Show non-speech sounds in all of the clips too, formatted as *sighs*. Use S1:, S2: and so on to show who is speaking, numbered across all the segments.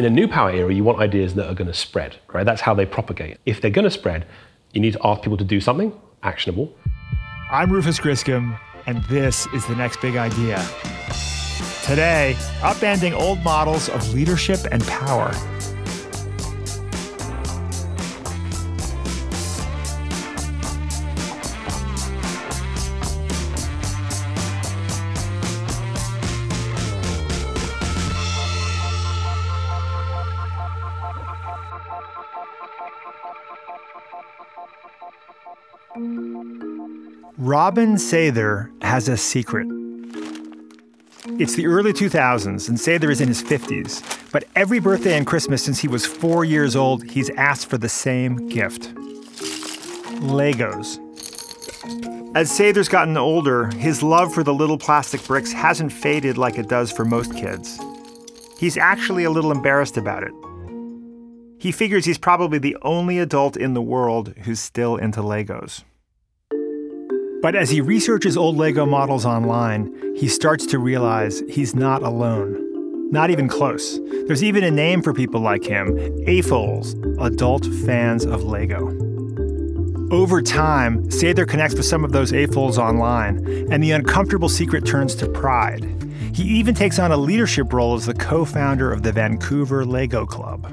S1: In a new power era, you want ideas that are going to spread, right? That's how they propagate. If they're going to spread, you need to ask people to do something actionable.
S2: I'm Rufus Griscom, and this is the next big idea. Today, upending old models of leadership and power. Robin Sather has a secret. It's the early 2000s, and Sather is in his 50s. But every birthday and Christmas since he was four years old, he's asked for the same gift Legos. As Sather's gotten older, his love for the little plastic bricks hasn't faded like it does for most kids. He's actually a little embarrassed about it. He figures he's probably the only adult in the world who's still into Legos. But as he researches old Lego models online, he starts to realize he's not alone. Not even close. There's even a name for people like him AFOLs, adult fans of Lego. Over time, Sather connects with some of those AFOLs online, and the uncomfortable secret turns to pride. He even takes on a leadership role as the co founder of the Vancouver Lego Club.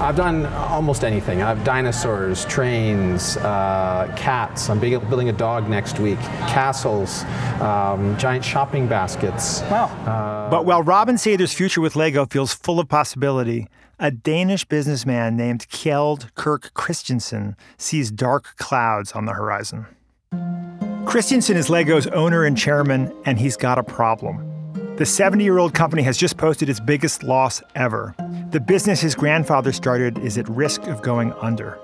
S3: I've done almost anything. I've dinosaurs, trains, uh, cats. I'm building a dog next week. Castles, um, giant shopping baskets.
S2: Wow. Uh, but while Robin Sather's future with Lego feels full of possibility, a Danish businessman named Kjeld Kirk Kristiansen sees dark clouds on the horizon. Kristiansen is Lego's owner and chairman, and he's got a problem. The 70 year old company has just posted its biggest loss ever. The business his grandfather started is at risk of going under.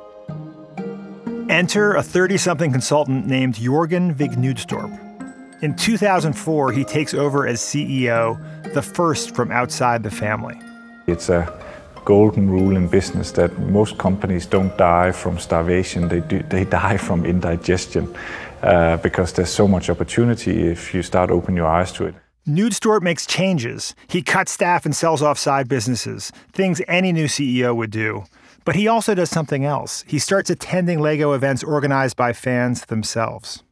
S2: Enter a 30 something consultant named Jorgen Vig Knudstorp. In 2004, he takes over as CEO, the first from outside the family.
S4: It's a golden rule in business that most companies don't die from starvation, they, do, they die from indigestion uh, because there's so much opportunity if you start opening your eyes to it.
S2: Knudstorp makes changes. He cuts staff and sells off side businesses, things any new CEO would do. But he also does something else. He starts attending LEGO events organized by fans themselves.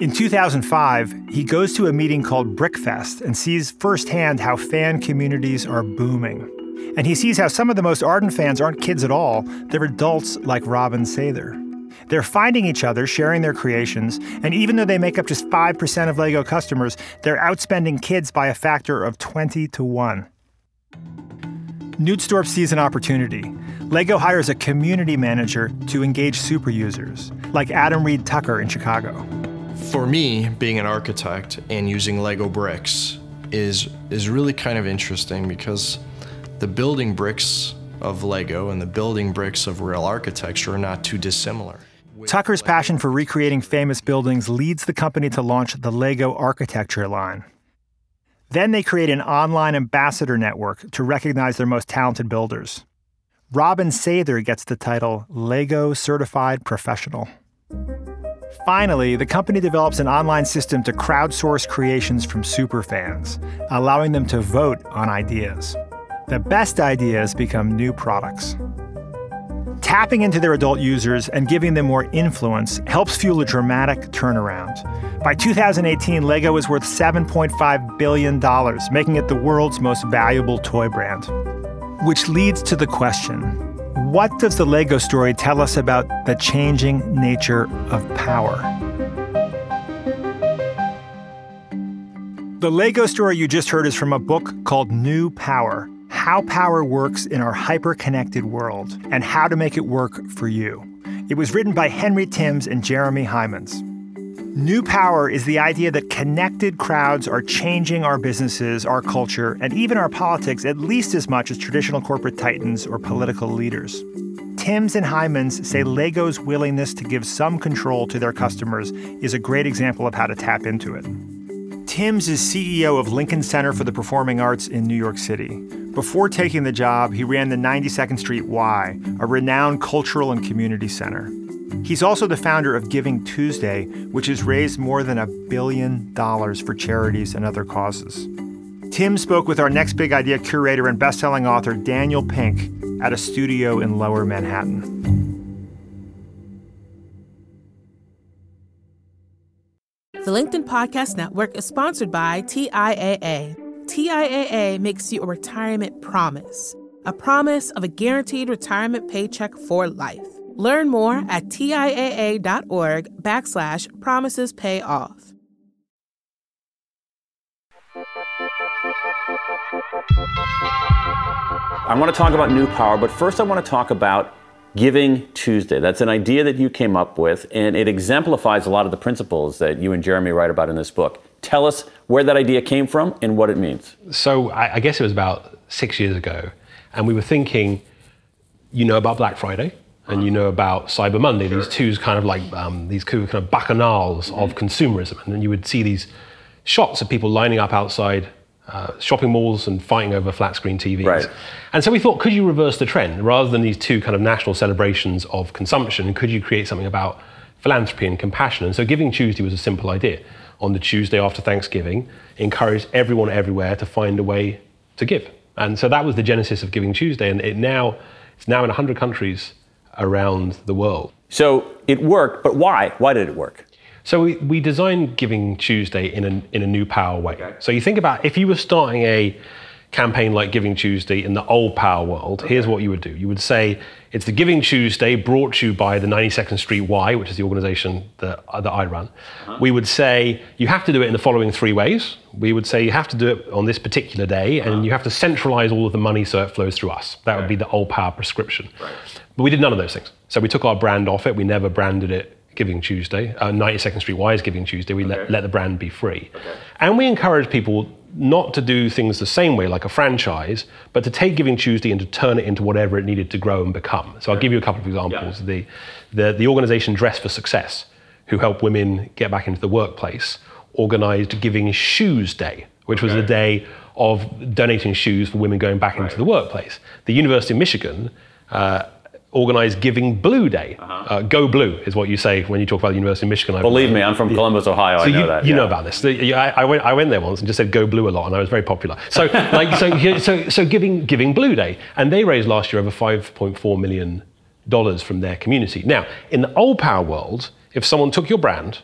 S2: In 2005, he goes to a meeting called Brickfest and sees firsthand how fan communities are booming. And he sees how some of the most ardent fans aren't kids at all, they're adults like Robin Sather. They're finding each other, sharing their creations, and even though they make up just 5% of LEGO customers, they're outspending kids by a factor of 20 to 1. Knudstorp sees an opportunity. LEGO hires a community manager to engage super users, like Adam Reed Tucker in Chicago.
S5: For me, being an architect and using Lego bricks is is really kind of interesting because the building bricks of Lego and the building bricks of real architecture are not too dissimilar.
S2: Tucker's passion for recreating famous buildings leads the company to launch the Lego architecture line. Then they create an online ambassador network to recognize their most talented builders. Robin Sather gets the title Lego Certified Professional. Finally, the company develops an online system to crowdsource creations from superfans, allowing them to vote on ideas. The best ideas become new products. Tapping into their adult users and giving them more influence helps fuel a dramatic turnaround. By 2018, Lego is worth $7.5 billion, making it the world's most valuable toy brand. Which leads to the question what does the Lego story tell us about the changing nature of power? The Lego story you just heard is from a book called New Power how power works in our hyper connected world and how to make it work for you. It was written by Henry Timms and Jeremy Heimans. New power is the idea that connected crowds are changing our businesses, our culture, and even our politics at least as much as traditional corporate titans or political leaders. Timms and Heimans say Lego's willingness to give some control to their customers is a great example of how to tap into it. Timms is CEO of Lincoln Center for the Performing Arts in New York City. Before taking the job, he ran the 92nd Street Y, a renowned cultural and community center. He's also the founder of Giving Tuesday, which has raised more than a billion dollars for charities and other causes. Tim spoke with our next big idea curator and best-selling author Daniel Pink at a studio in Lower Manhattan.
S6: The LinkedIn Podcast Network is sponsored by TIAA. TIAA makes you a retirement promise, a promise of a guaranteed retirement paycheck for life. Learn more at TIAA.org backslash promises pay off.
S7: I want to talk about New Power, but first I want to talk about Giving Tuesday. That's an idea that you came up with, and it exemplifies a lot of the principles that you and Jeremy write about in this book. Tell us where that idea came from and what it means.
S1: So I, I guess it was about six years ago, and we were thinking, you know about Black Friday, and you know about Cyber Monday. These two kind of like um, these two kind of bacchanals of consumerism, and then you would see these shots of people lining up outside uh, shopping malls and fighting over flat screen TVs.
S7: Right.
S1: And so we thought, could you reverse the trend rather than these two kind of national celebrations of consumption? Could you create something about philanthropy and compassion? And so Giving Tuesday was a simple idea. On the Tuesday after Thanksgiving, encourage everyone everywhere to find a way to give. And so that was the genesis of Giving Tuesday, and it now it's now in 100 countries around the world.
S7: So it worked, but why? Why did it work?
S1: So we, we designed Giving Tuesday in a, in a new power way. So you think about if you were starting a campaign like Giving Tuesday in the old power world, here's what you would do. You would say it's the Giving Tuesday brought to you by the 92nd Street Y, which is the organization that, uh, that I run. We would say you have to do it in the following three ways. We would say you have to do it on this particular day, and you have to centralize all of the money so it flows through us. That would be the old power prescription. But we did none of those things. So we took our brand off it. We never branded it Giving Tuesday. Uh, 92nd Street Y is Giving Tuesday. We let, let the brand be free. And we encourage people not to do things the same way, like a franchise, but to take Giving Tuesday and to turn it into whatever it needed to grow and become. So I'll give you a couple of examples. The, the, the organization Dress for Success, who help women get back into the workplace, organized Giving Shoes Day, which was a day of donating shoes for women going back into the workplace. The University of Michigan uh, organized Giving Blue Day. uh Go Blue is what you say when you talk about the University of Michigan. I
S7: Believe me, I'm from Columbus, Ohio.
S1: so
S7: I know
S1: you,
S7: that.
S1: you
S7: yeah.
S1: know about this. I, I, went, I went there once and just said "Go Blue" a lot, and I was very popular. So, *laughs* like, so, so, so giving giving Blue Day, and they raised last year over 5.4 million dollars from their community. Now, in the old power world, if someone took your brand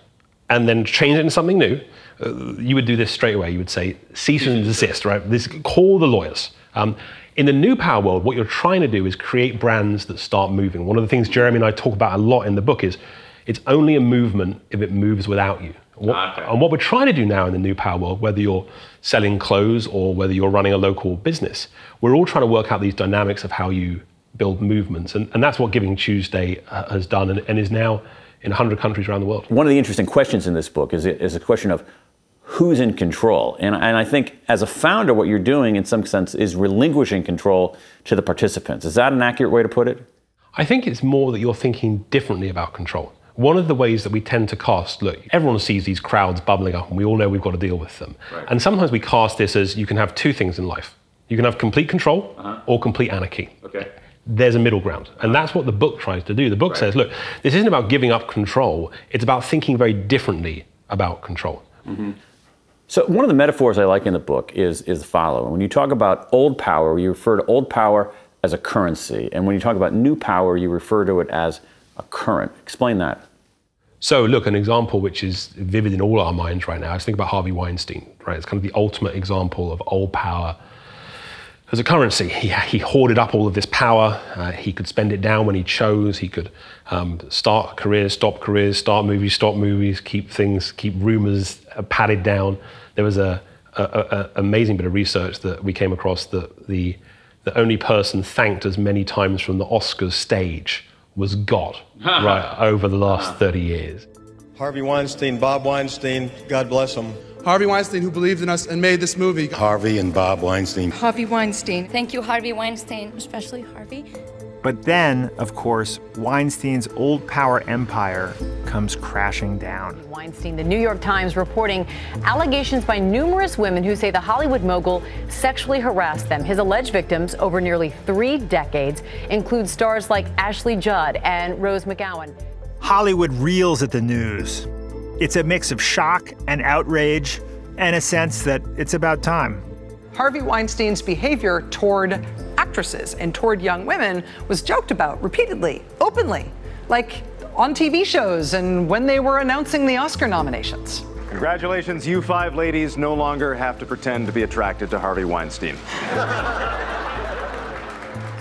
S1: and then changed it into something new, uh, you would do this straight away. You would say cease and desist, right? This call the lawyers. Um, in the new power world, what you're trying to do is create brands that start moving. One of the things Jeremy and I talk about a lot in the book is it's only a movement if it moves without you. What- And what we're trying to do now in the new power world, whether you're selling clothes or whether you're running a local business, we're all trying to work out these dynamics of how you build movements. And, and that's what Giving Tuesday uh, has done and, and is now in 100 countries around the world.
S7: One of the interesting questions in this book is, is a question of who's in control. And, and I think as a founder, what you're doing in some sense is relinquishing control to the participants. Is that an accurate way to put it?
S1: I think it's more that you're thinking differently about control. One of the ways that we tend to cast, look, everyone sees these crowds bubbling up and we all know we've got to deal with them. And sometimes we cast this as you can have two things in life. You can have complete control uh-huh. or complete anarchy.
S7: Okay.
S1: There's a middle ground. And uh-huh. that's what the book tries to do. The book says, look, this isn't about giving up control, it's about thinking very differently about control. Mm-hmm.
S7: So one of the metaphors I like in the book is is the following. When you talk about old power, you refer to old power as a currency, and when you talk about new power, you refer to it as a current. Explain that.
S1: So, look, an example which is vivid in all our minds right now is think about Harvey Weinstein, right? It's kind of the ultimate example of old power as a currency. He, he hoarded up all of this power. Uh, he could spend it down when he chose. He could um, start careers, stop careers, start movies, stop movies, keep things, keep rumors uh, padded down. There was a, a, a, a amazing bit of research that we came across that the, the only person thanked as many times from the Oscars stage was God, *laughs* right, over the last 30 years.
S8: Harvey Weinstein, Bob Weinstein, God bless them.
S9: Harvey Weinstein, who believed in us and made this movie.
S10: Harvey and Bob Weinstein.
S11: Harvey Weinstein. Thank you, Harvey Weinstein, especially Harvey.
S2: But then, of course, Weinstein's old power empire comes crashing down.
S12: Weinstein, the New York Times reporting allegations by numerous women who say the Hollywood mogul sexually harassed them. His alleged victims over nearly three decades include stars like Ashley Judd and Rose McGowan.
S2: Hollywood reels at the news. It's a mix of shock and outrage and a sense that it's about time.
S10: Harvey Weinstein's behavior toward actresses and toward young women was joked about repeatedly, openly, like on TV shows and when they were announcing the Oscar nominations.
S13: Congratulations, you five ladies no longer have to pretend to be attracted to Harvey Weinstein.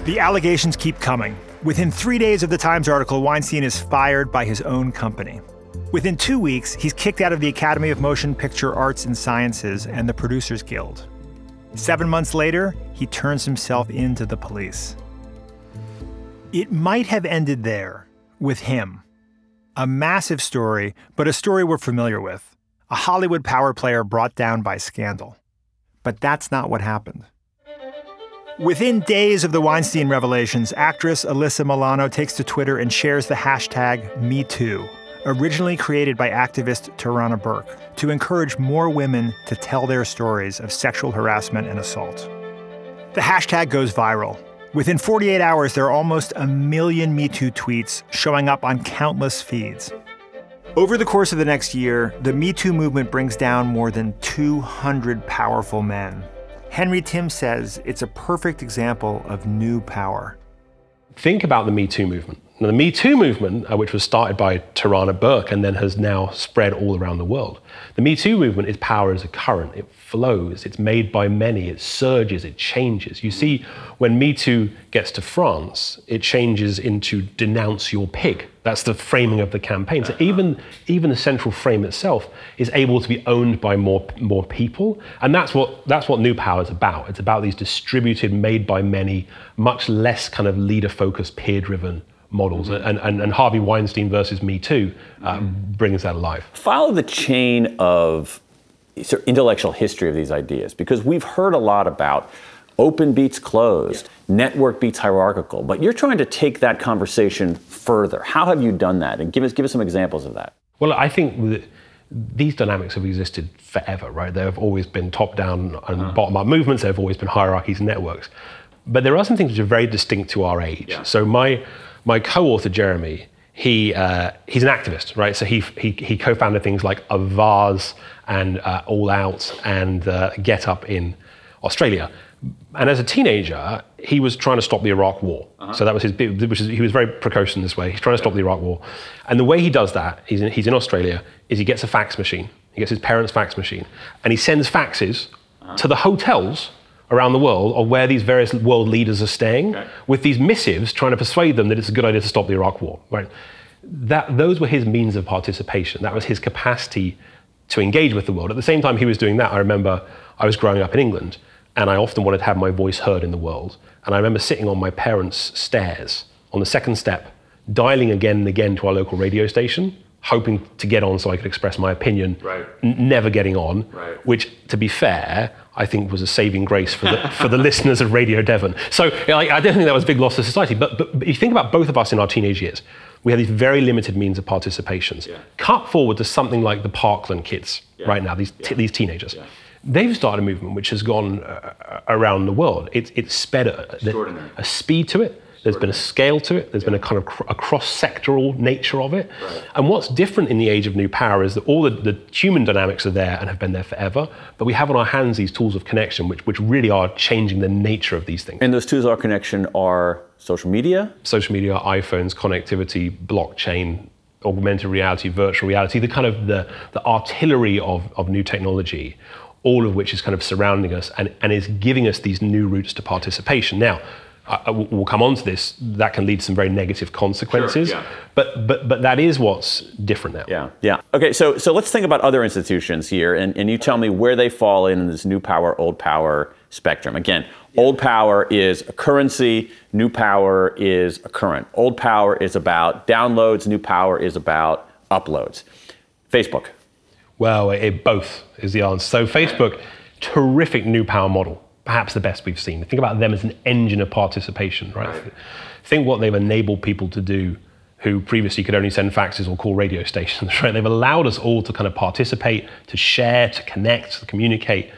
S2: The allegations keep coming. Within three days of the Times article, Weinstein is fired by his own company. Within two weeks, he's kicked out of the Academy of Motion Picture Arts and Sciences and the Producers Guild. Seven months later, he turns himself in to the police. It might have ended there, with him. A massive story, but a story we're familiar with. A Hollywood power player brought down by scandal. But that's not what happened. Within days of the Weinstein revelations, actress Alyssa Milano takes to Twitter and shares the hashtag MeToo, originally created by activist Tarana Burke, to encourage more women to tell their stories of sexual harassment and assault. The hashtag goes viral. Within 48 hours, there are almost a million MeToo tweets showing up on countless feeds. Over the course of the next year, the MeToo movement brings down more than 200 powerful men. Henry Tim says it's a perfect example of new power.
S1: Think about the Me Too movement. Now, the Me Too movement, uh, which was started by Tarana Burke and then has now spread all around the world, the Me Too movement is power as a current. It flows, it's made by many, it surges, it changes. You see, when Me Too gets to France, it changes into denounce your pig. That's the framing of the campaign. So even, even the central frame itself is able to be owned by more, more people. And that's what, that's what New Power is about. It's about these distributed, made by many, much less kind of leader focused, peer driven models. Mm-hmm. And, and, and Harvey Weinstein versus Me Too uh, mm-hmm. brings that alive.
S7: Follow the chain of sort of intellectual history of these ideas because we've heard a lot about open beats closed, network beats hierarchical, but you're trying to take that conversation further. How have you done that? And give us give us some examples of that.
S1: Well, I think these dynamics have existed forever, right? There have always been top down and uh-huh. bottom up movements, there have always been hierarchies and networks. But there are some things which are very distinct to our age. So my my co-author Jeremy, he uh, he's an activist, right? So he he, he co-founded things like Avaaz and uh, All Out and uh, Get Up in Australia. And as a teenager, he was trying to stop the Iraq War. So that was his which is, he was very precocious in this way. He's trying to stop the Iraq War. And the way he does that, he's in, he's in Australia, is he gets a fax machine. He gets his parents' fax machine. And he sends faxes to the hotels around the world of where these various world leaders are staying with these missives trying to persuade them that it's a good idea to stop the Iraq War. Right? That, those were his means of participation. That was his capacity to engage with the world. At the same time he was doing that, I remember I was growing up in England and I often wanted to have my voice heard in the world. And I remember sitting on my parents' stairs on the second step, dialing again and again to our local radio station, hoping to get on so I could express my opinion, n- never getting on, right. which, to be fair, I think was a saving grace for the, *laughs* for the listeners of Radio Devon. So like, I don't think that was a big loss to society. But, but, but you think about both of us in our teenage years, we had these very limited means of participations. Cut forward to something like the Parkland kids right now, these, t- these teenagers. They've started a movement which has gone uh, around the world. It, it's sped a, a speed to it. There's been a scale to it. There's been a kind of cr- a cross-sectoral nature of it. And what's different in the age of new power is that all the, the human dynamics are there and have been there forever. But we have on our hands these tools of connection, which, which really are changing the nature of these things.
S7: And those tools of connection are social media,
S1: social media, iPhones, connectivity, blockchain, augmented reality, virtual reality, the kind of the, the artillery of, of new technology, all of which is kind of surrounding us and, and is giving us these new routes to participation. Now, I, we'll come on to this, that can lead to some very negative consequences,
S7: yeah.
S1: but, but, but that is what's different now.
S7: Yeah, yeah. Okay, so so let's think about other institutions here, and, and you tell me where they fall in this new power, old power spectrum. Again, old power is a currency, new power is a current. Old power is about downloads, new power is about uploads. Facebook.
S1: Well, it, both is the answer. So Facebook, terrific new power model, perhaps the best we've seen. Think about them as an engine of participation, right? Think what they've enabled people to do who previously could only send faxes or call radio *laughs* stations, right? They've allowed us all to kind of participate, to share, to connect, to communicate.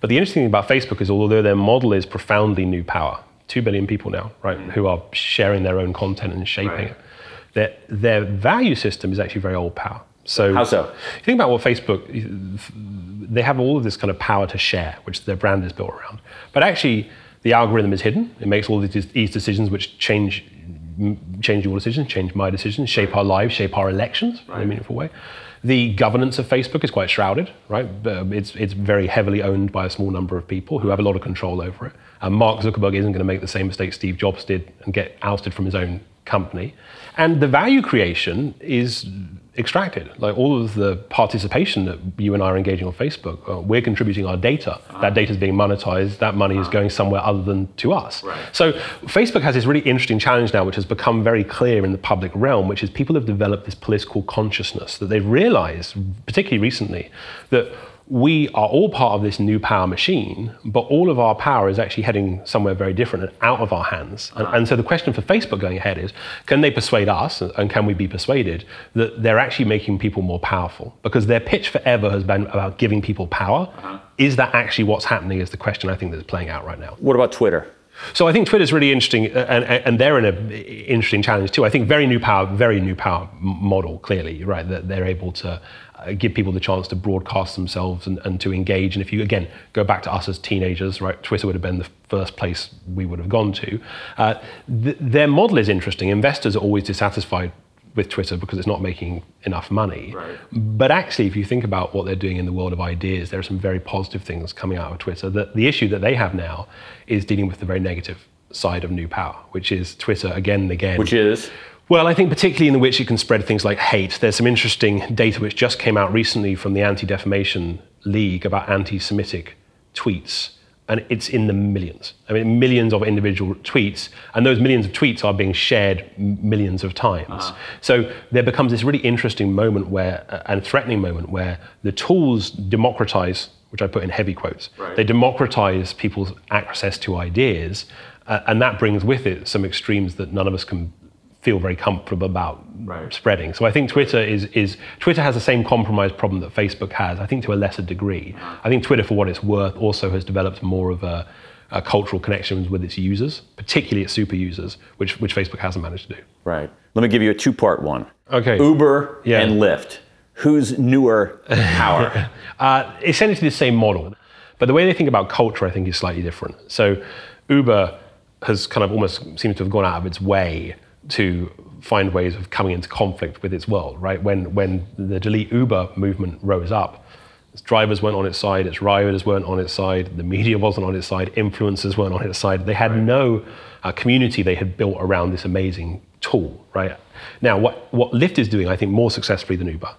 S1: But the interesting thing about Facebook is although their model is profoundly new power, two billion people now, right, mm. who are sharing their own content and shaping it, their, their value system is actually very old power. So
S7: How so?
S1: you think about what Facebook, they have all of this kind of power to share, which their brand is built around. But actually, the algorithm is hidden. It makes all these, decisions which change change your decisions, change my decisions, shape our lives, shape our elections right. in a meaningful way. The governance of Facebook is quite shrouded, right? Um, it's, it's very heavily owned by a small number of people who have a lot of control over it. And Mark Zuckerberg isn't going to make the same mistake Steve Jobs did and get ousted from his own company. And the value creation is extracted. Like all of the participation that you and I are engaging on Facebook, uh, we're contributing our data. Uh-huh. That data is being monetized. That money uh-huh. is going somewhere other than to us. Right. So Facebook has this really interesting challenge now, which has become very clear in the public realm, which is people have developed this political consciousness that they've realized, particularly recently, that we are all part of this new power machine, but all of our power is actually heading somewhere very different and out of our hands. And, and, so the question for Facebook going ahead is can they persuade us, and can we be persuaded, that they're actually making people more powerful? Because their pitch forever has been about giving people power. Uh-huh. Is that actually what's happening? Is the question I think that's playing out right now.
S7: What about Twitter?
S1: So I think Twitter's really interesting, uh, and, and they're in an interesting challenge too. I think very new power, very new power model. Clearly, right, that they're able to give people the chance to broadcast themselves and, and to engage. And if you, again, go back to us as teenagers, right, Twitter would have been the first place we would have gone to. Uh, th- their model is interesting. Investors are always dissatisfied with Twitter because it's not making enough money. Right. But actually, if you think about what they're doing in the world of ideas, there are some very positive things coming out of Twitter. The, the issue that they have now is dealing with the very negative side of new power, which is Twitter again and again.
S7: Which is?
S1: Well, I think particularly in which it can spread things like hate. There's some interesting data which just came out recently from the Anti Defamation League about anti Semitic tweets. And it's in the millions. I mean, millions of individual tweets. And those millions of tweets are being shared millions of times. Uh-huh. So there becomes this really interesting moment where, uh, and threatening moment where the tools democratize, which I put in heavy quotes, right. they democratize people's access to ideas. Uh, and that brings with it some extremes that none of us can feel very comfortable about right. spreading. So I think Twitter is, is Twitter has the same compromise problem that Facebook has. I think to a lesser degree. I think Twitter, for what it's worth, also has developed more of a, a cultural connections with its users, particularly its super users, which which Facebook hasn't managed to do.
S7: Right. Let me give you a two-part one.
S1: Okay.
S7: Uber yeah. and Lyft. Who's newer power? *laughs*
S1: uh, essentially the same model, but the way they think about culture, I think, is slightly different. So Uber has kind of almost seems to have gone out of its way to find ways of coming into conflict with its world, right? When, when the delete Uber movement rose up, its drivers weren't on its side, its riders weren't on its side, the media wasn't on its side, influencers weren't on its side. They had right. no uh, community they had built around this amazing tool, right? Now, what, what Lyft is doing, I think, more successfully than Uber,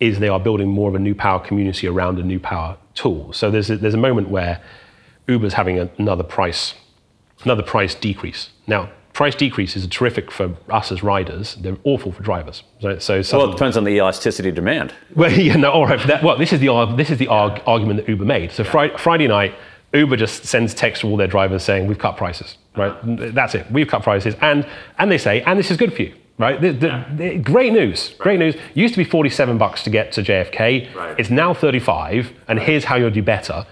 S1: is they are building more of a new power community around a new power tool. So there's a, there's a moment where Uber's having a, another price, another price decrease. Now, price decreases are terrific for us as riders. They're awful for drivers. So,
S7: so well, it depends on the elasticity of demand.
S1: Well, *laughs* yeah, no, all right. That, well, this is the this is the arg- argument that Uber made. So. Friday night, Uber just sends text to all their drivers saying we've cut prices. Right, uh-huh. that's it. We've cut prices, and and they say, and this is good for you. Right, the, the, yeah. the, great news. Great news. Used to be 47 bucks to get to JFK. Right. It's now 35, and here's how you'll do better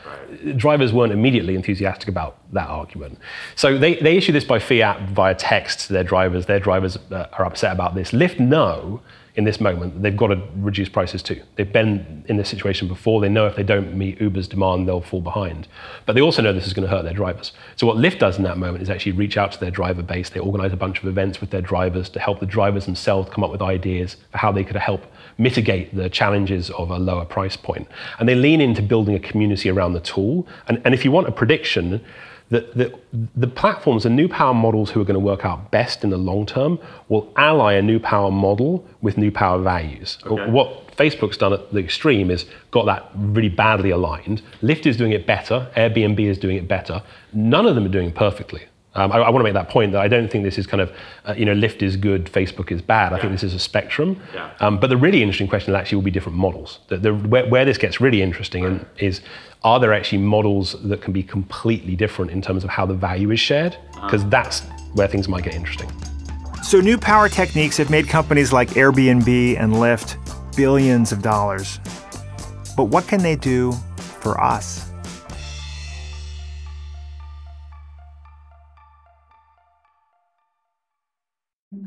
S1: drivers weren't immediately enthusiastic about that argument. So they, they issue this by fiat via text to their drivers. Their drivers uh, are upset about this. Lyft know in this moment they've got to reduce prices too. They've been in this situation before. They know if they don't meet Uber's demand, they'll fall behind. But they also know this is going to hurt their drivers. So what Lyft does in that moment is actually reach out to their driver base. They organize a bunch of events with their drivers to help the drivers themselves come up with ideas for how they could help mitigate the challenges of a lower price point. And they lean into building a community around the tool. And, and if you want a prediction, the, the, the platforms and new power models who are going to work out best in the long term will ally a new power model with new power values. Okay. What Facebook's done at the extreme is got that really badly aligned. Lyft is doing it better. Airbnb is doing it better. None of them are doing it perfectly. Um, I, I want to make that point that I don't think this is kind of, uh, you know, Lyft is good, Facebook is bad. I yeah. think this is a spectrum. Yeah. Um, but the really interesting question actually will be different models. The, the, where, where, this gets really interesting right. is are there actually models that can be completely different in terms of how the value is shared? Because uh-huh. that's where things might get interesting.
S2: So, new power techniques have made companies like Airbnb and Lyft billions of dollars. But what can they do for us?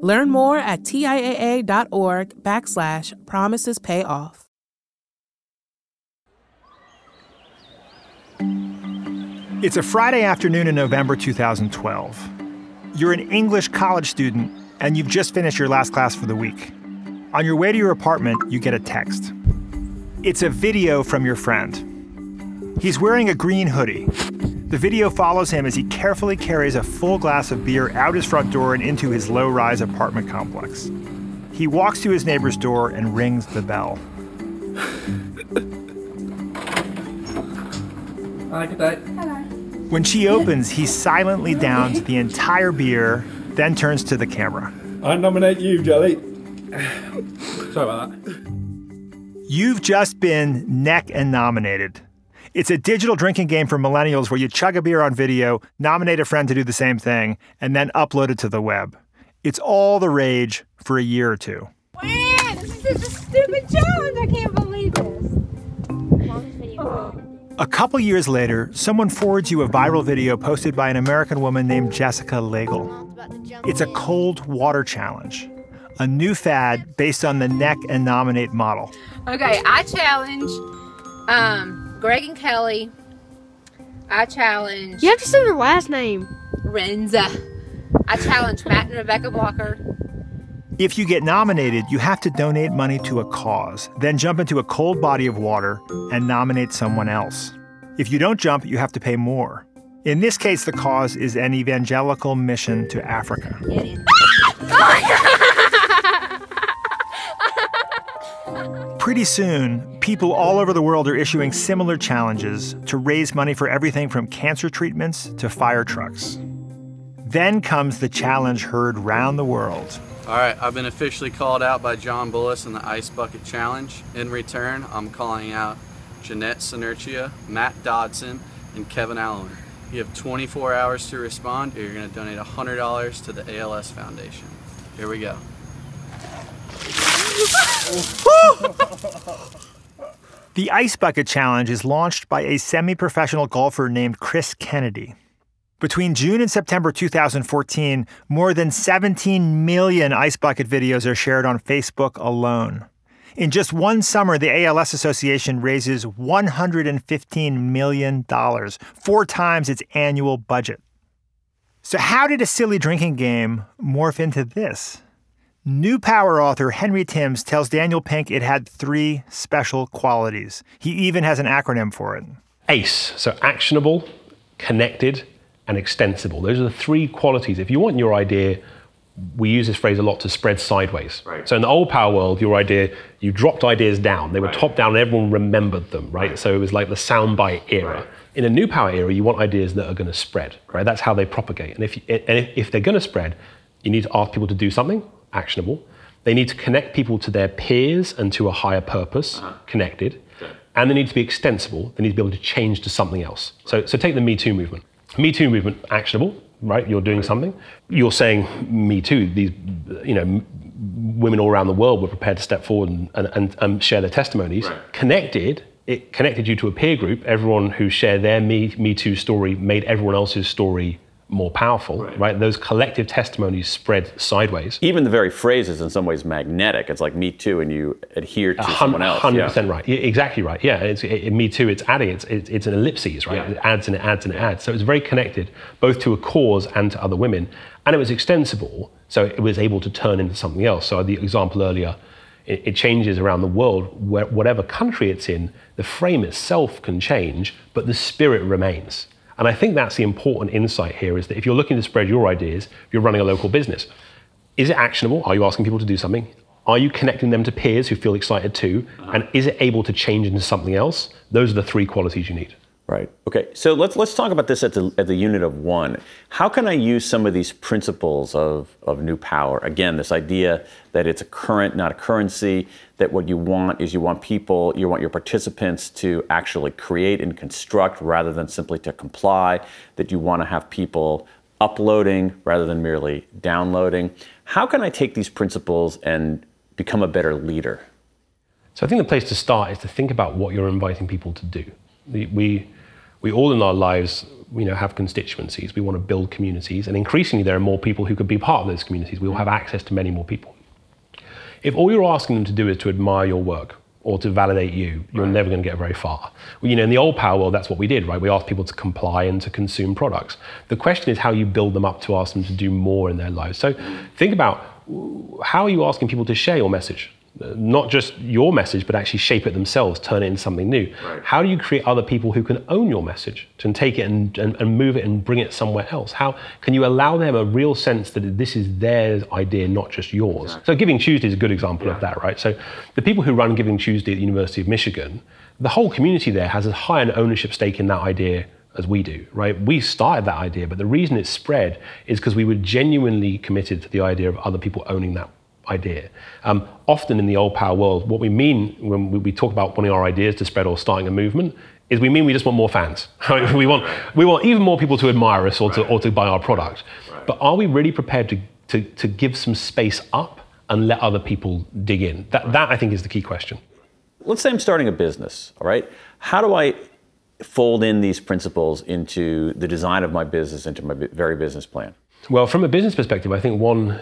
S6: Learn more at TIAA.org backslash promises pay off.
S2: It's a Friday afternoon in November 2012. You're an English college student and you've just finished your last class for the week. On your way to your apartment, you get a text. It's a video from your friend. He's wearing a green hoodie. The video follows him as he carefully carries a full glass of beer out his front door and into his low rise apartment complex. He walks to his neighbor's door and rings the bell.
S14: Hi, good day.
S2: When she opens, he silently downs the entire beer, then turns to the camera.
S14: I nominate you, Jelly. *sighs* Sorry about that.
S2: You've just been neck and nominated. It's a digital drinking game for millennials where you chug a beer on video, nominate a friend to do the same thing, and then upload it to the web. It's all the rage for a year or two.
S15: Man, this is a stupid challenge. I can't believe this. Longest.
S2: A couple years later, someone forwards you a viral video posted by an American woman named Jessica Lagel. It's a cold water challenge, a new fad based on the neck and nominate model.
S15: Okay, I challenge um, Greg and Kelly. I challenge.
S16: You have to say their last name.
S15: Renza. I challenge Matt and Rebecca Blocker.
S2: If you get nominated, you have to donate money to a cause, then jump into a cold body of water and nominate someone else. If you don't jump, you have to pay more. In this case, the cause is an evangelical mission to Africa. *laughs* Oh Pretty soon, people all over the world are issuing similar challenges to raise money for everything from cancer treatments to fire trucks. Then comes the challenge heard round the world.
S17: All right, I've been officially called out by John Bullis in the Ice Bucket Challenge. In return, I'm calling out Jeanette Sinertia, Matt Dodson, and Kevin Allen. You have 24 hours to respond, or you're going to donate $100 to the ALS Foundation. Here we go. *laughs*
S2: The Ice Bucket Challenge is launched by a semi professional golfer named Chris Kennedy. Between June and September 2014, more than 17 million Ice Bucket videos are shared on Facebook alone. In just one summer, the ALS Association raises $115 million, four times its annual budget. So, how did a silly drinking game morph into this? New Power author Henry Timms tells Daniel Pink it had three special qualities. He even has an acronym for it
S1: ACE, so actionable, connected, and extensible. Those are the three qualities. If you want your idea, we use this phrase a lot to spread sideways.
S7: Right.
S1: So in the old power world, your idea, you dropped ideas down. They were top down and everyone remembered them, right? So it was like the soundbite era. In a new power era, you want ideas that are going to spread, right? That's how they propagate. And if, you, and if, if they're going to spread, you need to ask people to do something actionable. They need to connect people to their peers and to a higher purpose, uh-huh. connected. And they need to be extensible. They need to be able to change to something else. So, so take the Me Too movement. Me Too movement, actionable, right? You're doing something. You're saying Me Too. These, you know, women all around the world were prepared to step forward and, and, and, share their testimonies. Connected, it connected you to a peer group. Everyone who shared their Me, Me Too story made everyone else's story more powerful, right. Those collective testimonies spread sideways.
S7: Even the very phrase is in some ways magnetic. It's like me too, and you adhere to
S1: A
S7: someone else.
S1: Hundred
S7: Yeah.
S1: percent right. Yeah, exactly right. Yeah, it's, it, me too. It's adding. It's, it's it's an ellipses, right?
S7: Yeah.
S1: It adds and it adds and it adds. So it's very connected, both to a cause and to other women, and it was extensible. So it was able to turn into something else. So the example earlier, it, it changes around the world. Where, whatever country it's in, the frame itself can change, but the spirit remains. And I think that's the important insight here is that if you're looking to spread your ideas, if you're running a local business, is it actionable? Are you asking people to do something? Are you connecting them to peers who feel excited too? And is it able to change into something else? Those are the three qualities you need.
S7: Right. Okay. So let's let's talk about this at the at the unit of one. How can I use some of these principles of of new power? Again, this idea that it's a current, not a currency. That what you want is you want people, you want your participants to actually create and construct rather than simply to comply. That you want to have people uploading rather than merely downloading. How can I take these principles and become a better leader?
S1: So I think the place to start is to think about what you're inviting people to do. We we all in our lives you know, have constituencies. We want to build communities, and increasingly there are more people who could be part of those communities. We will have access to many more people. If all you're asking them to do is to admire your work or to validate you, you're right. never going to get very far. Well, you know, in the old power world, that's what we did, right? We asked people to comply and to consume products. The question is how you build them up to ask them to do more in their lives. So think about how are you asking people to share your message? Not just your message, but actually shape it themselves, turn it into something new. Right. How do you create other people who can own your message, and take it and, and, and, move it and bring it somewhere else? How can you allow them a real sense that this is their idea, not just yours? Exactly. So Giving Tuesday is a good example yeah. of that, right? So the people who run Giving Tuesday at the University of Michigan, the whole community there has as high an ownership stake in that idea as we do, right? We started that idea, but the reason it spread is because we were genuinely committed to the idea of other people owning that idea. Um, often in the old power world, what we mean when we talk about wanting our ideas to spread or starting a movement is we mean we just want more fans. *laughs* We, want, we want even more people to admire us or, right. to, or to buy our product. Right. But are we really prepared to, to, to give some space up and let other people dig in? That, that, I think, is the key question.
S7: Let's say I'm starting a business, all right? How do I fold in these principles into the design of my business, into my very business plan?
S1: Well, from a business perspective, I think one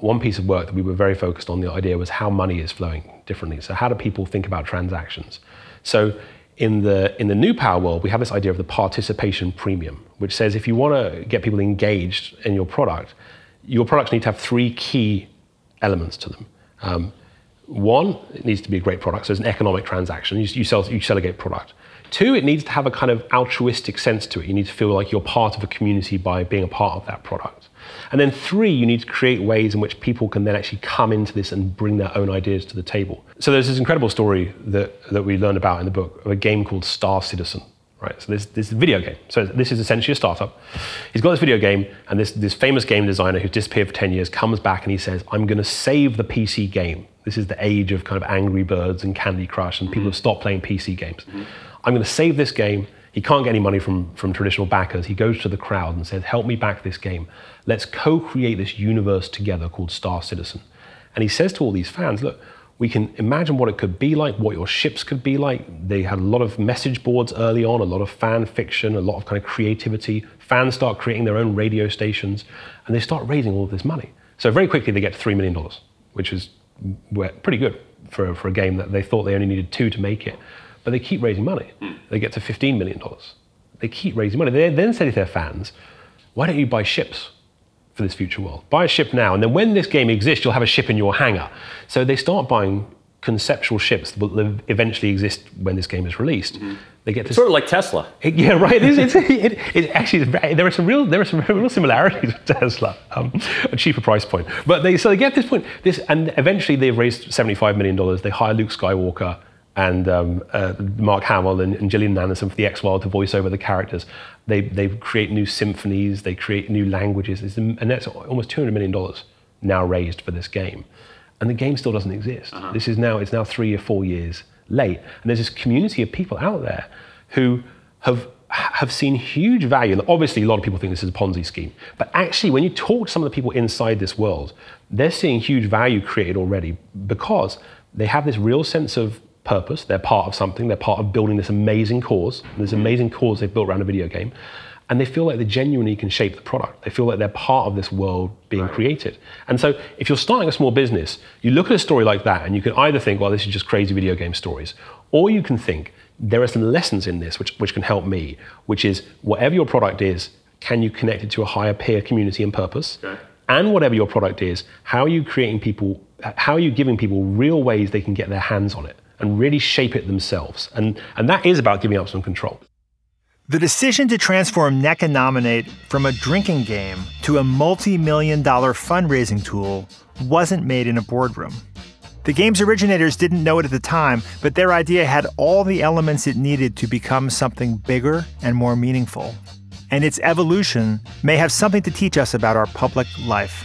S1: one piece of work that we were very focused on the idea was how money is flowing differently. So how do people think about transactions? So in the in the new power world, we have this idea of the participation premium, which says if you want to get people engaged in your product, your products need to have three key elements to them. Um, one, it needs to be a great product, so it's an economic transaction. You, you sell you sell a great product. Two, it needs to have a kind of altruistic sense to it. You need to feel like you're part of a community by being a part of that product. And then three, you need to create ways in which people can then actually come into this and bring their own ideas to the table. So there's this incredible story that, that we learned about in the book of a game called Star Citizen. Right, so this, this video game. So this is essentially a startup. He's got this video game, and this, this famous game designer who's disappeared for 10 years comes back and he says, I'm going to save the PC game. This is the age of kind of Angry Birds and Candy Crush, and people mm-hmm. have stopped playing PC games. Mm-hmm. I'm going to save this game. He can't get any money from, from traditional backers. He goes to the crowd and says, Help me back this game. Let's co create this universe together called Star Citizen. And he says to all these fans, Look, we can imagine what it could be like, what your ships could be like. They had a lot of message boards early on, a lot of fan fiction, a lot of kind of creativity. Fans start creating their own radio stations, and they start raising all of this money. So very quickly they get to $3 million, which is pretty good for, for a game that they thought they only needed two to make it. But they keep raising money. They get to $15 million. They keep raising money. They then say to their fans, why don't you buy ships for this future world? Buy a ship now, and then when this game exists, you'll have a ship in your hangar. So they start buying conceptual ships that will eventually exist when this game is released. Mm-hmm.
S7: They get this sort of like Tesla.
S1: It, yeah, right. It, is, it, it, it actually there are some real there are some real similarities with Tesla, um, a cheaper price point. But they so they get this point. This and eventually they've raised seventy five million dollars. They hire Luke Skywalker and um, uh, Mark Hamill and, and, Gillian Anderson for the X-Files to voice over the characters. They, they create new symphonies, they create new languages, it's, and that's almost $200 million now raised for this game. And the game still doesn't exist. Uh-huh. This is now, it's now three or four years late. And there's this community of people out there who have have seen huge value. And obviously, a lot of people think this is a Ponzi scheme. But actually, when you talk to some of the people inside this world, they're seeing huge value created already because they have this real sense of purpose. They're part of something. They're part of building this amazing cause, this amazing cause they've built around a video game. And they feel like they genuinely can shape the product. They feel like they're part of this world being right. created. And so, if you're starting a small business, you look at a story like that and you can either think, well, this is just crazy video game stories, or you can think, there are some lessons in this which, which can help me, which is whatever your product is, can you connect it to a higher peer community and purpose? Okay. And whatever your product is, how are you creating people, how are you giving people real ways they can get their hands on it? And really shape it themselves. And, and that is about giving up some control.
S2: The decision to transform Neck and Nominate from a drinking game to a multi million dollar fundraising tool wasn't made in a boardroom. The game's originators didn't know it at the time, but their idea had all the elements it needed to become something bigger and more meaningful. And its evolution may have something to teach us about our public life.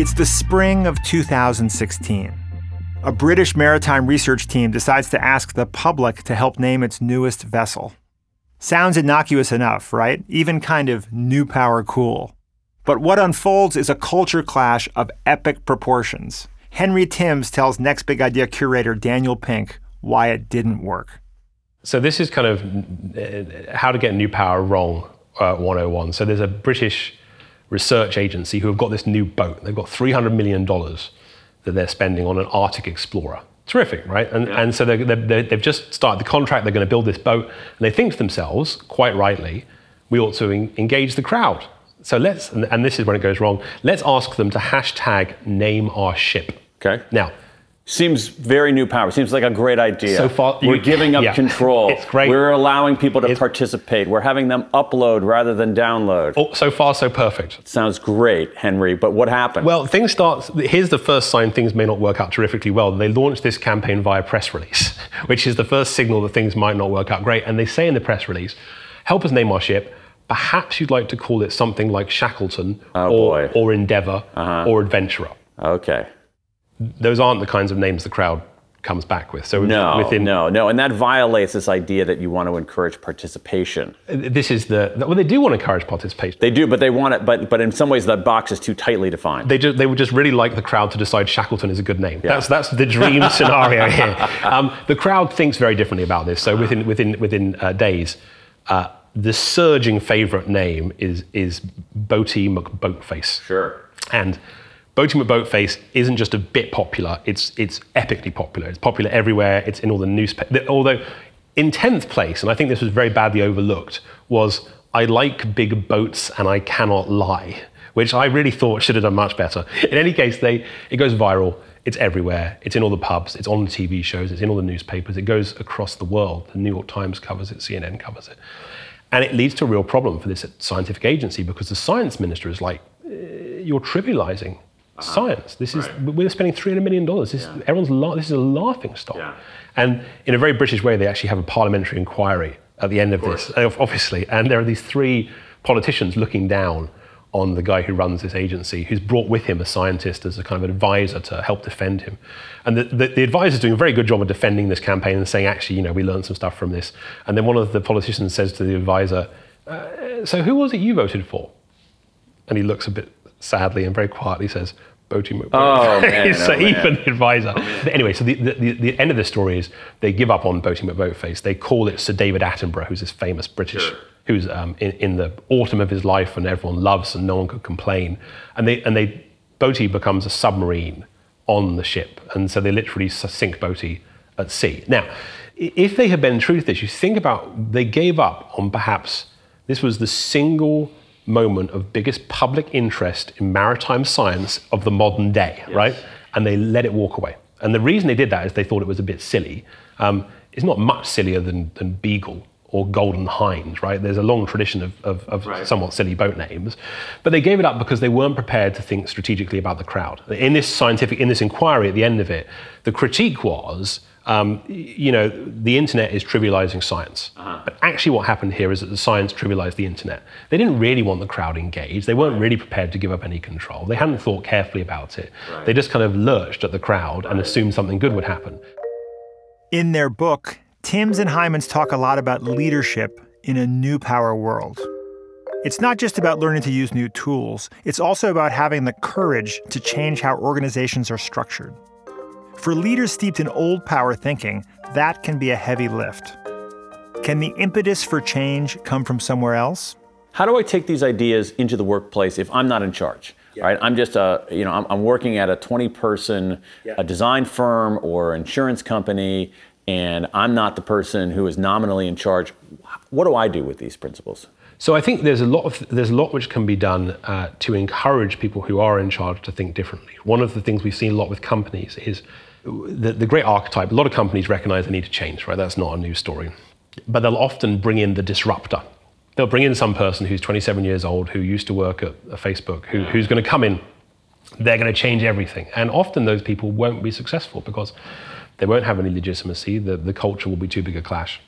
S2: It's the spring of 2016. A British maritime research team decides to ask the public to help name its newest vessel. Sounds innocuous enough, right? Even kind of new power cool. But what unfolds is a culture clash of epic proportions. Henry Timms tells Next Big Idea curator Daniel Pink why it didn't work.
S1: So this is kind of uh, how to get new power wrong uh, 101. So there's a British research agency who have got this new boat. They've got $300 million that they're spending on an Arctic explorer. Terrific, right? And, yeah. and so they they've just started the contract. They're going to build this boat. And they think to themselves, quite rightly, we ought to engage the crowd. So let's, and this is when it goes wrong, let's ask them to hashtag name our ship.
S7: Okay.
S1: Now,
S7: Seems very new power. Seems like a great idea.
S1: So far,
S7: we're giving up
S1: yeah.
S7: control. *laughs*
S1: It's great.
S7: We're allowing people to it's, participate. We're having them upload rather than download.
S1: Oh, so far, so perfect.
S7: Sounds great, Henry. But what happened?
S1: Well, things start. Here's the first sign things may not work out terrifically well. They launched this campaign via press release, *laughs* which is the first signal that things might not work out great. And they say in the press release, "Help us name our ship." Perhaps you'd like to call it something like Shackleton
S7: oh,
S1: or, or Endeavour uh-huh. or Adventurer.
S7: Okay.
S1: Those aren't the kinds of names the crowd comes back with.
S7: So no, within, no, no, and that violates this idea that you want to encourage participation.
S1: This is the well, they do want to encourage participation.
S7: They do, but they want it, but but in some ways that box is too tightly defined.
S1: They just they would just really like the crowd to decide Shackleton is a good name. Yeah. That's that's the dream *laughs* scenario here. Um, the crowd thinks very differently about this. So within within within uh, days. Uh, the surging favorite name is is Boaty McBoatface.
S7: Sure.
S1: And Boaty McBoatface isn't just a bit popular; it's it's epically popular. It's popular everywhere. It's in all the newspapers. Although in tenth place, and I think this was very badly overlooked, was I like big boats and I cannot lie, which I really thought should have done much better. In any case, they it goes viral. It's everywhere. It's in all the pubs. It's on the TV shows. It's in all the newspapers. It goes across the world. The New York Times covers it. CNN covers it. And it leads to a real problem for this scientific agency because the science minister is like, you're trivializing uh-huh. science. This is right. we're spending three hundred million dollars. This yeah. everyone's la- this is a laughing stock.
S7: Yeah.
S1: And in a very British way, they actually have a parliamentary inquiry at the end of, of this, obviously. And there are these three politicians looking down on the guy who runs this agency, who's brought with him a scientist as a kind of advisor to help defend him. And the, the, the advisor is doing a very good job of defending this campaign and saying, actually, you know, we learned some stuff from this. And then one of the politicians says to the advisor, uh, so who was it you voted for? And he looks a bit sadly and very quietly says, Boaty McBoat. *laughs*
S7: Oh, man,
S1: so
S7: oh,
S1: even the advisor. Oh, anyway, so the, the, the, end of the story is they give up on Boaty McBoatface. They call it Sir David Attenborough, who's this famous British sure who's um, in, in, the autumn of his life and everyone loves and no one could complain. And they, and they, Boaty becomes a submarine on the ship. And so they literally sink Boaty at sea. Now, if they had been true to this, you think about they gave up on perhaps this was the single moment of biggest public interest in maritime science of the modern day, yes. right? And they let it walk away. And the reason they did that is they thought it was a bit silly. Um, it's not much sillier than, than Beagle or Golden Hind, right? There's a long tradition of, of, of right. somewhat silly boat names. But they gave it up because they weren't prepared to think strategically about the crowd. In this scientific, in this inquiry at the end of it, the critique was, um, you know, the internet is trivializing science. Uh-huh. But actually what happened here is that the science trivialized the internet. They didn't really want the crowd engaged. They weren't really prepared to give up any control. They hadn't thought carefully about it. Right. They just kind of lurched at the crowd right. and assumed something good would happen.
S2: In their book, Timms and Heimans talk a lot about leadership in a new power world. It's not just about learning to use new tools, it's also about having the courage to change how organizations are structured. For leaders steeped in old power thinking, that can be a heavy lift. Can the impetus for change come from somewhere else?
S7: How do I take these ideas into the workplace if I'm not in charge? Right? I'm just a, you know, I'm, I'm working at a 20 person a design firm or insurance company, and I'm not the person who is nominally in charge. What do I do with these principles?
S1: So I think there's a lot of there's a lot which can be done uh, to encourage people who are in charge to think differently. One of the things we've seen a lot with companies is the, the great archetype. A lot of companies recognize they need to change, right? That's not a new story, but they'll often bring in the disruptor. They'll bring in some person who's 27 years old who used to work at, Facebook, who, who's going to come in. They're going to change everything, and often those people won't be successful because they won't have any legitimacy. The, the culture will be too big a clash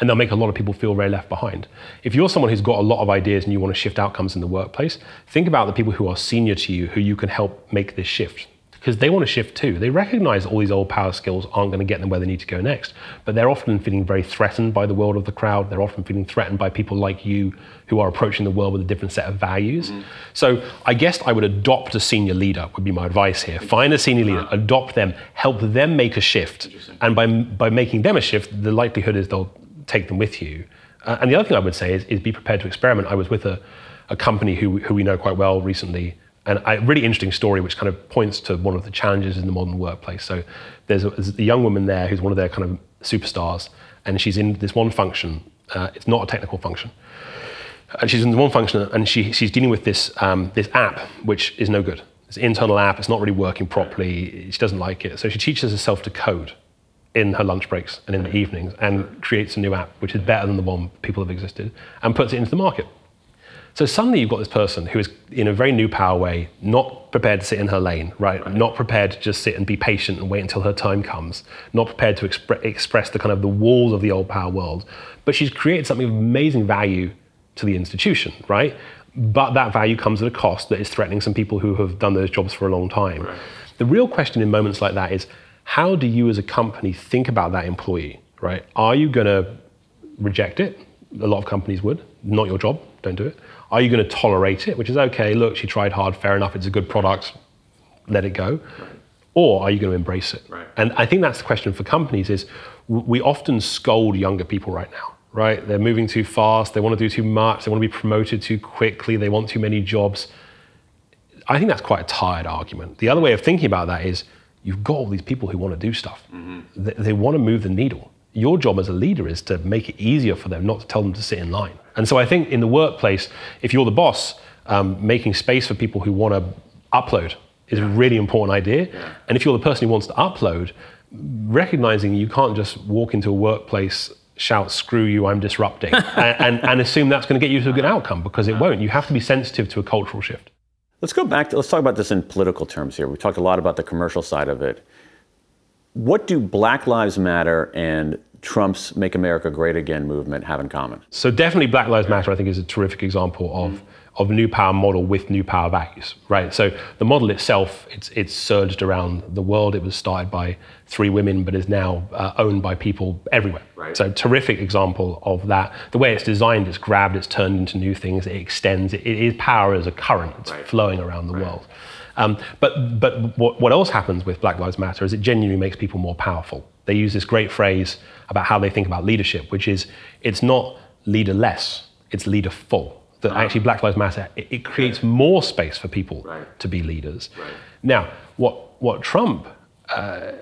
S1: and they'll make a lot of people feel very left behind. If you're someone who's got a lot of ideas and you want to shift outcomes in the workplace, think about the people who are senior to you who you can help make this shift. Because they want to shift too. They recognize all these old power skills aren't going to get them where they need to go next. But they're often feeling very threatened by the world of the crowd. They're often feeling threatened by people like you who are approaching the world with a different set of values. Mm-hmm. So I guess I would adopt a senior leader, would be my advice here. Find a senior leader, adopt them, help them make a shift. And by, by making them a shift, the likelihood is they'll take them with you. Uh, and the other thing I would say is, is be prepared to experiment. I was with a, a company who, who we know quite well recently, and a really interesting story which kind of points to one of the challenges in the modern workplace. So there's a, there's a young woman there who's one of their kind of superstars, and she's in this one function. Uh, it's not a technical function. And she's in one function, and she, she's dealing with this, um, this app, which is no good. It's an internal app, it's not really working properly, she doesn't like it. So she teaches herself to code in her lunch breaks and in the evenings and creates a new app which is better than the one people have existed and puts it into the market. So suddenly you've got this person who is in a very new power way, not prepared to sit in her lane, right? right. Not prepared to just sit and be patient and wait until her time comes. Not prepared to expre- express the kind of the walls of the old power world. But she's created something of amazing value to the institution, right? But that value comes at a cost that is threatening some people who have done those jobs for a long time. Right. The real question in moments like that is how do you as a company think about that employee, right? Are you going to reject it? A lot of companies would. Not your job, don't do it. Are you going to tolerate it, which is okay, look, she tried hard, fair enough, it's a good product, let it go. Right. Or are you going to embrace it? Right. And I think that's the question for companies is we often scold younger people right now, right? They're moving too fast, they want to do too much, they want to be promoted too quickly, they want too many jobs. I think that's quite a tired argument. The other way of thinking about that is you've got all these people who want to do stuff. Mm-hmm. They, they want to move the needle. Your job as a leader is to make it easier for them, not to tell them to sit in line. And so I think in the workplace, if you're the boss, um, making space for people who want to upload is a really important idea. Yeah. And if you're the person who wants to upload, recognizing you can't just walk into a workplace, shout, screw you, I'm disrupting, *laughs* and, and, and, assume that's going to get you to a good outcome because it won't. You have to be sensitive to a cultural shift.
S7: Let's go back to, let's talk about this in political terms here. We talked a lot about the commercial side of it. What do Black Lives Matter and Trump's Make America Great Again movement have in common?
S1: So definitely Black Lives Matter, I think, is a terrific example of mm of new power model with new power values, right? So the model itself, it's, it's surged around the world. It was started by three women, but is now uh, owned by people everywhere. Right. So terrific example of that. The way it's designed, it's grabbed, it's turned into new things, it extends. it, it is power as a current. It's right. flowing around the right. world. Um, but but what, what else happens with Black Lives Matter is it genuinely makes people more powerful. They use this great phrase about how they think about leadership, which is it's not leaderless, it's leaderful that uh-huh. actually Black Lives Matter, it, it creates more space for people right. to be leaders. Right. Now, what, what Trump, uh,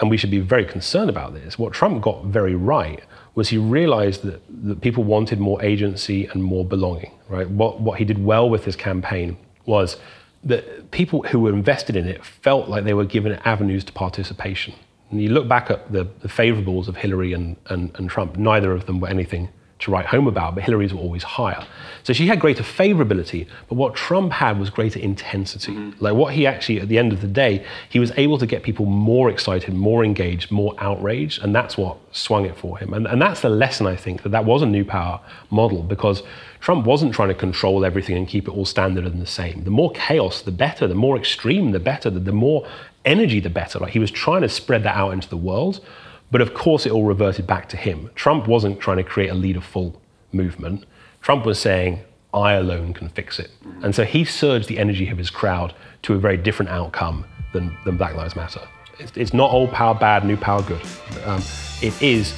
S1: and we should be very concerned about this, what Trump got very right was he realized that, that people wanted more agency and more belonging, right? What, what he did well with his campaign was that people who were invested in it felt like they were given avenues to participation. And you look back at the, the favorables of Hillary and, and, and Trump, neither of them were anything to write home about, but Hillary's were always higher. So she had greater favorability, but what Trump had was greater intensity. Mm-hmm. Like what he actually, at the end of the day, he was able to get people more excited, more engaged, more outraged, and that's what swung it for him. And, and that's the lesson, I think, that that was a new power model because Trump wasn't trying to control everything and keep it all standard and the same. The more chaos, the better. The more extreme, the better. The, the more energy, the better. Like he was trying to spread that out into the world. But of course, it all reverted back to him. Trump wasn't trying to create a leaderful movement. Trump was saying, I alone can fix it. And so he surged the energy of his crowd to a very different outcome than, than Black Lives Matter. It's, it's not old power bad, new power good. Um, it is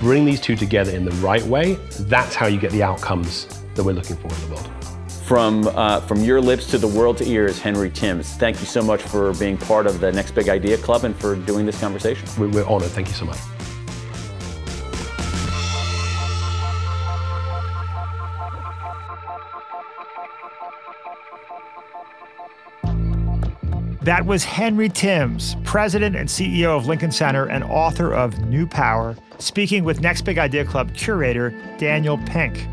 S1: bring these two together in the right way. That's how you get the outcomes that we're looking for in the world.
S7: From, uh, from your lips to the world to ears, Henry Timms. Thank you so much for being part of the Next Big Idea Club and for doing this conversation.
S1: We're honored. Thank you so much.
S2: That was Henry Timms, president and CEO of Lincoln Center and author of New Power, speaking with Next Big Idea Club curator Daniel Pink.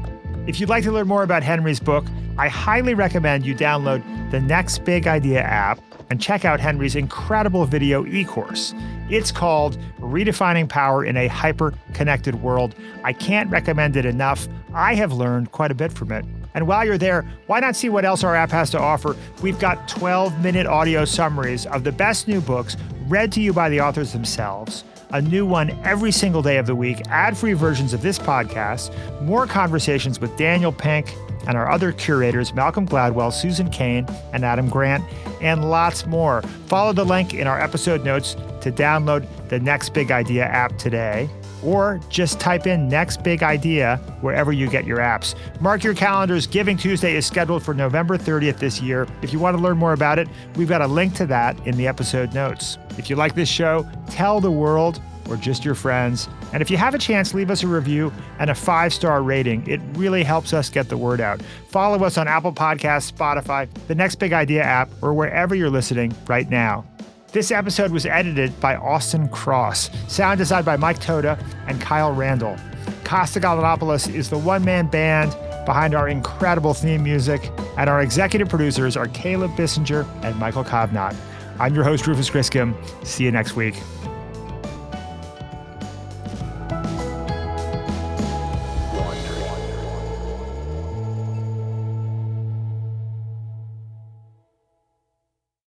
S2: If you'd like to learn more about Henry's book, I highly recommend you download the Next Big Idea app and check out Henry's incredible video e course. It's called Redefining Power in a Hyper Connected World. I can't recommend it enough. I have learned quite a bit from it. And while you're there, why not see what else our app has to offer? We've got 12 minute audio summaries of the best new books read to you by the authors themselves. A new one every single day of the week, ad free versions of this podcast, more conversations with Daniel Pink and our other curators, Malcolm Gladwell, Susan Cain, and Adam Grant, and lots more. Follow the link in our episode notes to download the Next Big Idea app today or just type in Next Big Idea wherever you get your apps. Mark your calendars. Giving Tuesday is scheduled for November 30th this year. If you want to learn more about it, we've got a link to that in the episode notes. If you like this show, tell the world or just your friends. And if you have a chance, leave us a review and a five star rating. It really helps us get the word out. Follow us on Apple Podcasts, Spotify, the Next Big Idea app, or wherever you're listening right now. This episode was edited by Austin Cross, sound designed by Mike Toda and Kyle Randall. Costa Galanopoulos is the one man band behind our incredible theme music, and our executive producers are Caleb Bissinger and Michael Kovnat. I'm your host, Rufus Griscom. See you next week.